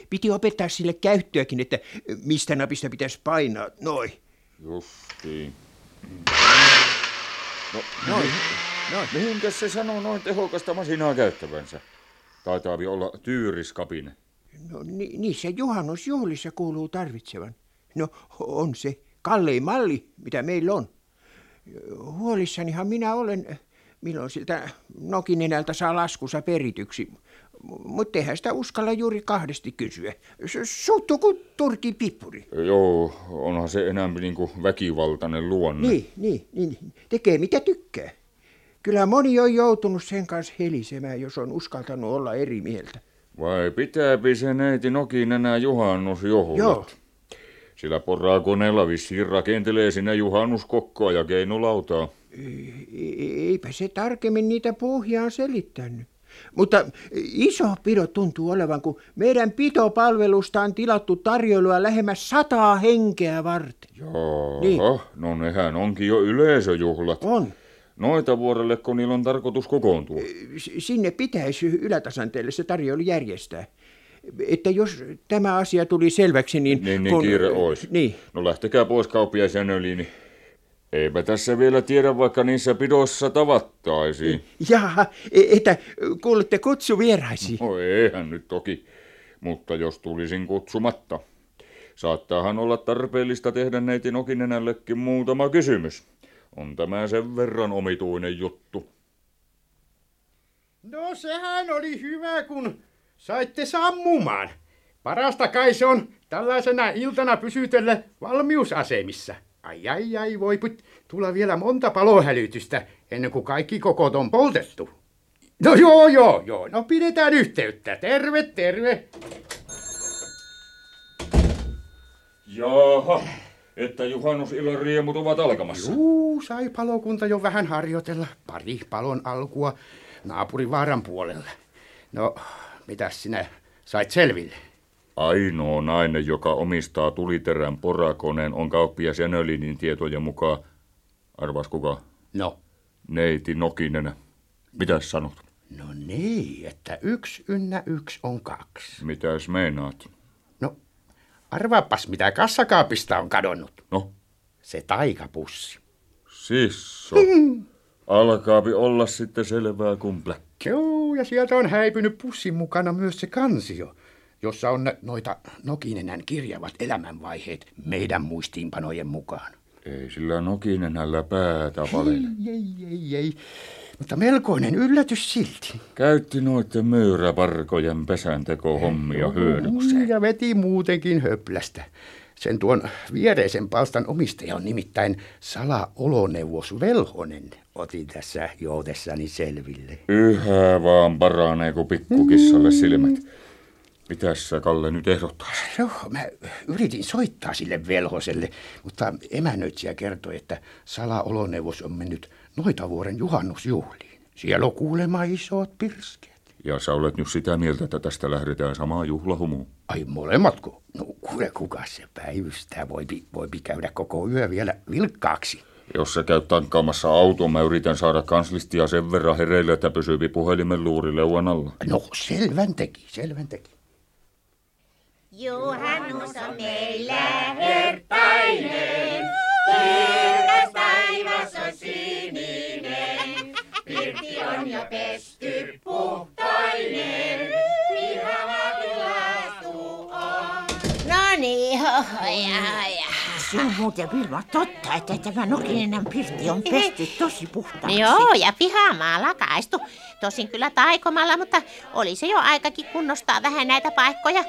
Piti opettaa sille käyttöäkin, että mistä napista pitäisi painaa. Noin. Justiin. No, noin. No, mihinkäs se sanoo noin tehokasta masinaa käyttävänsä? Taitaa olla tyyriskapine. No ni- niissä juhannusjuhlissa kuuluu tarvitsevan. No on se kallein malli, mitä meillä on. Huolissanihan minä olen, milloin siltä Nokinenältä saa laskussa perityksi. Mutta eihän sitä uskalla juuri kahdesti kysyä. Suuttuu kuin turkin pippuri. Joo, onhan se enemmän niinku väkivaltainen luonne. Niin, niin, niin. Tekee mitä tykkää. Kyllä moni on joutunut sen kanssa helisemään, jos on uskaltanut olla eri mieltä. Vai pitääpi se neiti Nokin enää juhannusjuhlat? Joo. Sillä porakoneella vissiin rakentelee sinne juhannuskokkoa ja keinulautaa. Eipä se tarkemmin niitä pohjaan selittänyt. Mutta iso pidot tuntuu olevan, kun meidän pitopalvelusta on tilattu tarjoilua lähemmäs sataa henkeä varten. Joo, Niin. no nehän onkin jo yleisöjuhlat. On. Noita vuorelle, kun niillä on tarkoitus kokoontua. Sinne pitäisi ylätasanteelle se tarjoilu järjestää. Että jos tämä asia tuli selväksi, niin... Niin, niin kiire ois. Niin. No lähtekää pois kauppiaisjänöliin. Niin eipä tässä vielä tiedä, vaikka niissä pidoissa tavattaisiin. Jaha, e- että kuulette kutsu vieraisiin. No eihän nyt toki, mutta jos tulisin kutsumatta. Saattaahan olla tarpeellista tehdä neiti Nokinenällekin muutama kysymys. On tämä sen verran omituinen juttu. No sehän oli hyvä, kun saitte sammumaan. Parasta kai se on tällaisena iltana pysytellä valmiusasemissa. Ai ai ai, voi put, tulla vielä monta palohälytystä ennen kuin kaikki kokot on poltettu. No joo, joo, joo. No pidetään yhteyttä. Terve, terve. Jaha, että juhannusillan riemut ovat alkamassa. Juu, sai palokunta jo vähän harjoitella. Pari palon alkua naapurin vaaran puolella. No, mitäs sinä sait selville? Ainoa nainen, joka omistaa tuliterän porakoneen, on kauppias Jänölinin tietojen mukaan. Arvas kuka? No. Neiti Nokinen. Mitäs sanot? No niin, että yksi ynnä yksi on kaksi. Mitäs meinaat? No, arvaapas mitä kassakaapista on kadonnut. No? Se taikapussi. Sisso. Alkaapi olla sitten selvää kumple. Joo, ja sieltä on häipynyt pussin mukana myös se kansio, jossa on noita Nokinenän kirjavat elämänvaiheet meidän muistiinpanojen mukaan. Ei sillä Nokinenällä päätä valelle. Ei, ei, ei, ei. Mutta melkoinen yllätys silti. Käytti noiden möyräparkojen pesänteko hommia hyödykseen. Ja veti muutenkin höplästä. Sen tuon viereisen palstan omistaja on nimittäin salaoloneuvos Velhonen. Otin tässä joutessani selville. Yhä vaan paranee, kun pikkukissalle silmät. Mitäs sä, Kalle, nyt ehdottaa? No, mä yritin soittaa sille velhoselle, mutta emännöitsijä kertoi, että salaoloneuvos on mennyt noita vuoren juhannusjuhliin. Siellä on kuulemma isot pirskeet. Ja sä olet nyt sitä mieltä, että tästä lähdetään samaan juhlahumuun. Ai molemmatko? No kuule, kuka se päivystää? Voipi, voipi käydä koko yö vielä vilkkaaksi. Jos sä käyt tankkaamassa autoa, mä yritän saada kanslistia sen verran hereille, että pysyy puhelimen luuri leuan alla. No, selvän teki, selvän teki. Juhannus on meillä hertainen, kirkas taivas on sininen, pirtti on jo pesty puhtainen, pihavalaistu on. No niin, hohoja, ja. Se on muuten Vilma totta, että tämä Nokinen pirtti on pesty tosi puhtaaksi. Joo, ja pihamaa lakaistu. Tosin kyllä taikomalla, mutta oli se jo aikakin kunnostaa vähän näitä paikkoja.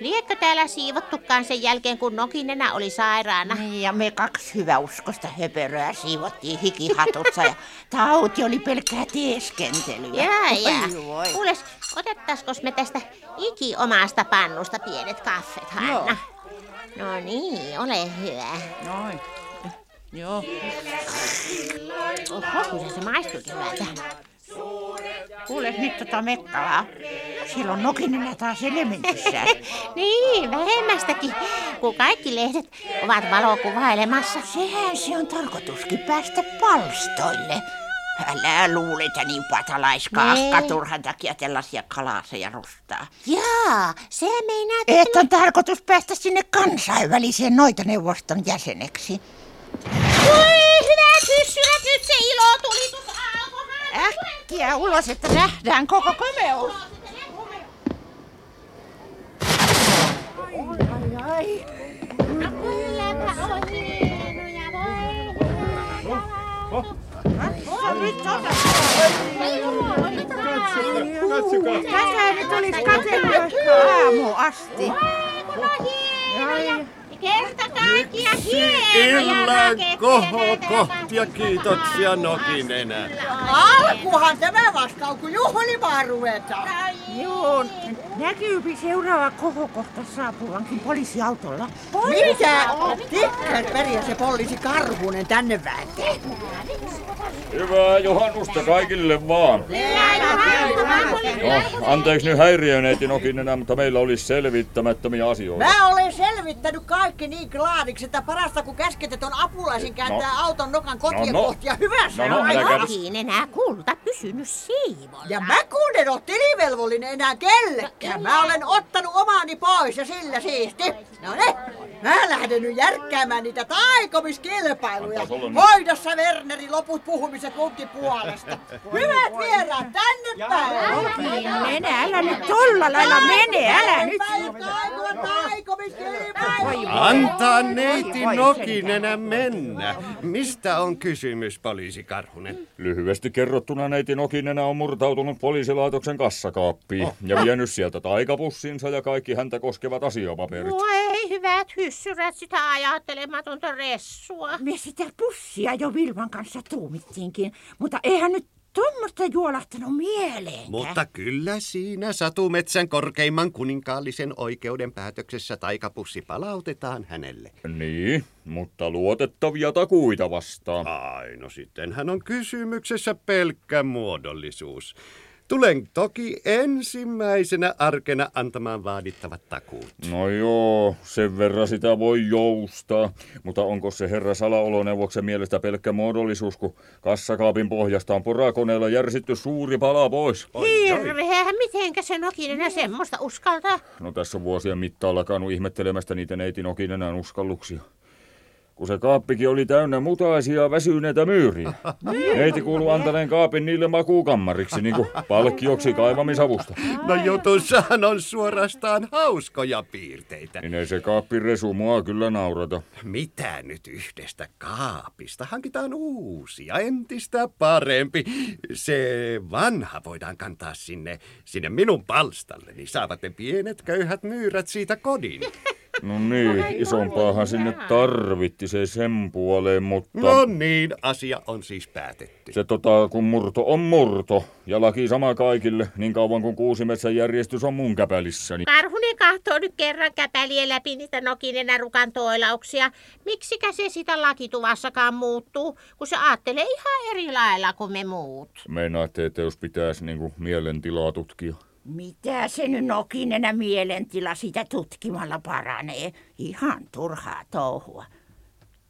Liekö täällä siivottukaan sen jälkeen, kun Nokinenä oli sairaana? Niin, ja me kaksi hyväuskosta höperöä siivottiin hikihatussa ja tauti oli pelkkää teeskentelyä. Jaa, jaa. Kuules, otettaisiko me tästä iki omasta pannusta pienet kaffet, Hanna? No niin, ole hyvä. Noin. Joo. Oho, kyllä se maistuukin hyvältä. Kuule nyt tota Mekkalaa. Siellä on Nokinen taas elementissä. niin, vähemmästäkin, kun kaikki lehdet ovat valokuvailemassa. Sehän se on tarkoituskin päästä palstoille. Älä luule, että niin patalaiskaakka Nee. turhan takia tällaisia kalaseja rustaa. Jaa, se meinaa... Että on tarkoitus päästä sinne kansainväliseen noitaneuvoston jäseneksi. Voi hyvät hyssyrät, nyt se ilotulitus alkoi. Äkkiä ulos, että nähdään koko komeus. Ai, ai. No kylläpä on hienoja, voi. Katsokaa. Tässä nyt olisi katsellut aamu asti. Kerta kaikkiaan hienoja Illan raketteja koho näitä kohti ja kiitoksia Nokinenä. Alkuhan tämä vasta on, kun juhlimaan ruvetaan. Joo, näkyypi seuraava kohokohta saapuvankin poliisiautolla. Mitä? Tikkäs periä se poliisi Karhunen tänne väänteen. Hyvää juhannusta kaikille vaan. No, anteeksi nyt häiriöneeti Nokinenä, mutta meillä olisi selvittämättömiä asioita. Mä olen selvittänyt kaikki niin klaariksi, että parasta kun käsketet on apulaisin kääntää No. auton nokan kotia No, no. kohti ja hyvä se No, no, on. älä- Nokin enää kulta pysynyt siivolla. Ja mä kun en oo tilivelvollinen enää kellekään. Mä olen ottanut omani pois ja sillä siisti. No ne, mä lähden nyt järkkäämään niitä taikomiskilpailuja. Hoida sä Werneri loput puhumiset munkin puolesta. Hyvät vieraat, tänne päin. Mene, älä nyt tolla lailla mene, älä nyt. Antaa neiti Nokinenä mennä. Mistä on kysymys, poliisi Karhunen? Lyhyesti kerrottuna neiti Nokinenä on murtautunut poliisilaitoksen kassakaappiin oh. ja vienyt sieltä taikapussinsa ja kaikki häntä koskevat asiapaperit. Voi hyvät hyssyrät sitä ajattelematonta ressua. Me sitä pussia jo Vilman kanssa tuumittiinkin, mutta eihän nyt tuommoista juolahtanut mieleen. Mutta kyllä siinä Satumetsän korkeimman kuninkaallisen oikeuden päätöksessä taikapussi palautetaan hänelle. Niin, mutta luotettavia takuita vastaan. Ai, no sittenhän on kysymyksessä pelkkä muodollisuus. Tulen toki ensimmäisenä arkena antamaan vaadittavat takuut. No joo, sen verran sitä voi joustaa. Mutta onko se herra salaoloneuvoksen mielestä pelkkä muodollisuus, kun kassakaapin pohjasta on porakoneella järsitty suuri pala pois? Hirveä, mitenkä se Nokinen semmoista uskaltaa? No tässä on vuosien mittaan alkanut ihmettelemästä niitä neiti Nokinen uskalluksia kun se kaappikin oli täynnä mutaisia väsyneitä myyriä. Neiti kuuluu antaneen kaapin niille makuukammariksi, niin kuin palkkioksi kaivamisavusta. No jutussahan on suorastaan hauskoja piirteitä. Niin ei se kaappi resu mua kyllä naurata. Mitä nyt yhdestä kaapista? Hankitaan uusia, entistä parempi. Se vanha voidaan kantaa sinne, sinne minun palstalle, niin saavat ne pienet köyhät myyrät siitä kodin. No niin, isompaahan sinne tarvitti se sen puoleen, mutta... No niin, asia on siis päätetty. Se tota, kun murto on murto, ja laki sama kaikille, niin kauan kuin kuusimetsän järjestys on mun käpälissäni. Karhunen kahtoo nyt kerran käpälien läpi niitä nokinen rukan toilauksia. Miksikä se sitä lakituvassakaan muuttuu, kun se ajattelee ihan eri lailla kuin me muut? Meinaatte, että jos pitäisi niinku mielentilaa tutkia? Mitä se nyt nokinenä mielentila sitä tutkimalla paranee? Ihan turhaa touhua.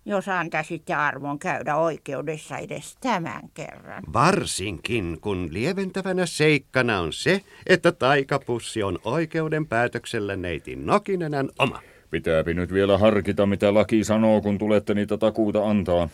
Jos antaisitte arvon käydä oikeudessa edes tämän kerran. Varsinkin, kun lieventävänä seikkana on se, että taikapussi on oikeuden päätöksellä neitin Nokinenän oma. Pitääpi nyt vielä harkita, mitä laki sanoo, kun tulette niitä takuuta antaa.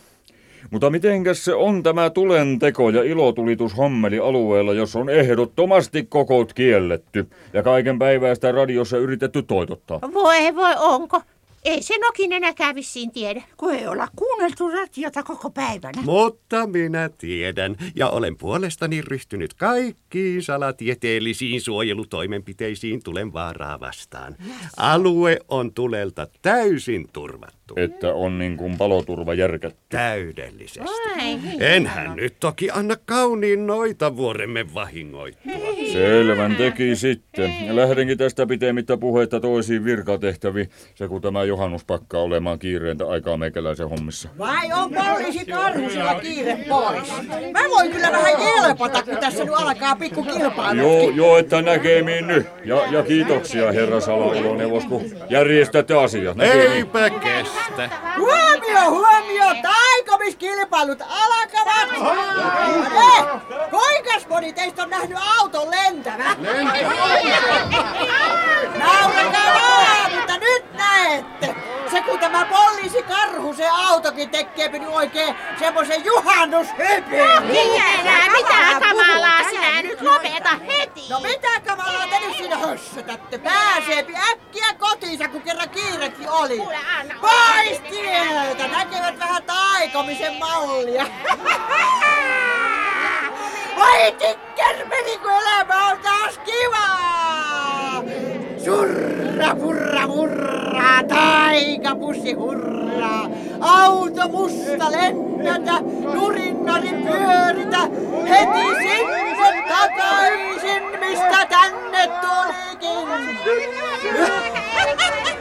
Mutta mitenkäs se on tämä tulenteko ja ilotulitus hommeli alueella, jos on ehdottomasti kokot kielletty ja kaiken päiväistä radiossa yritetty toitottaa? Voi voi, onko? Ei se Nokinenäkään vissiin tiedä. Kun ei olla kuunneltu radiota koko päivänä. Mutta minä tiedän ja olen puolestani ryhtynyt kaikkiin salatieteellisiin suojelutoimenpiteisiin tulen vaaraa vastaan. Alue on tulelta täysin turvattu. Että on niin kuin paloturva järkätty. Täydellisesti. Ai, Enhän nyt toki anna kauniin noita vuoremme vahingoittua. Selvän teki sitten. Lähdenkin tästä pitemmittä puhetta toisiin virkatehtäviin. Se kun tämä Johannus pakkaa olemaan kiireintä aikaa meikäläisen hommissa. Vai on poliisi karhusilla kiire pois? Mä voin kyllä vähän jelpata, kun tässä nyt alkaa pikku kilpailu. Joo, joo, että näkemiin nyt. Ja, ja kiitoksia herra Salaoloneuvos, kun järjestätte asiat. Näkemiin. Eipä kestä. Huomio, huomio! Taikomiskilpailut alkavat! Eh, kuinkas moni teistä on nähnyt auton lentävä? Naurakaa vaan, mutta nyt näette! Se kun tämä poliisi karhu se autokin tekee nyt oikein semmoisen juhannushypyn. No, mitä, mitä kamalaa sinä nyt lopeta heti? No mitä kamalaa te nyt siinä hössötätte? Pääseepi äkkiä kotiinsa, kun kerran kiirekin oli. Pois tieltä, näkevät vähän taikomisen mallia. Voi tikkermeni, kun elämä on taas kivaa! Surra, purra, murra, taikapussi hurraa. Auto musta lennätä, nurinnari pyöritä, heti sinne takaisin, mistä tänne tulikin.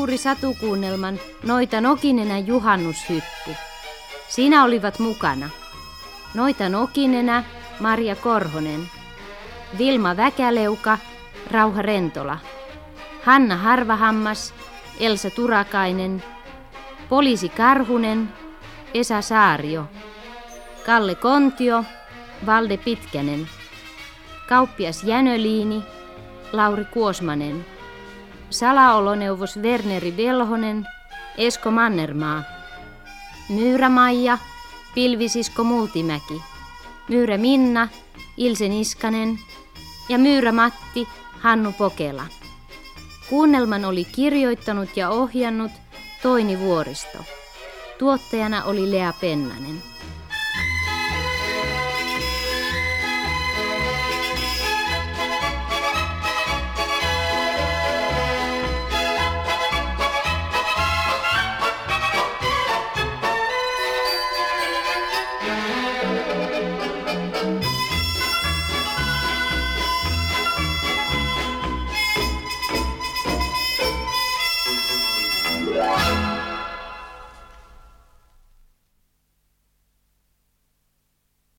Juuri satukuunnelman Noita Nokinenä juhannushyppy. Siinä olivat mukana Noita Nokinenä Maria Korhonen, Vilma Väkäleuka, Rauha Rentola, Hanna Harvahammas, Elsa Turakainen, Poliisi Karhunen, Esa Saario, Kalle Kontio, Valde Pitkänen, Kauppias Jänöliini, Lauri Kuosmanen. Salaoloneuvos Werneri Velhonen, Esko Mannermaa. Myyrä Maija, Pilvisisko Multimäki. Myyrä Minna, Ilse Niskanen ja Myyrä Matti, Hannu Pokela. Kuunnelman oli kirjoittanut ja ohjannut Toini Vuoristo. Tuottajana oli Lea Pennanen.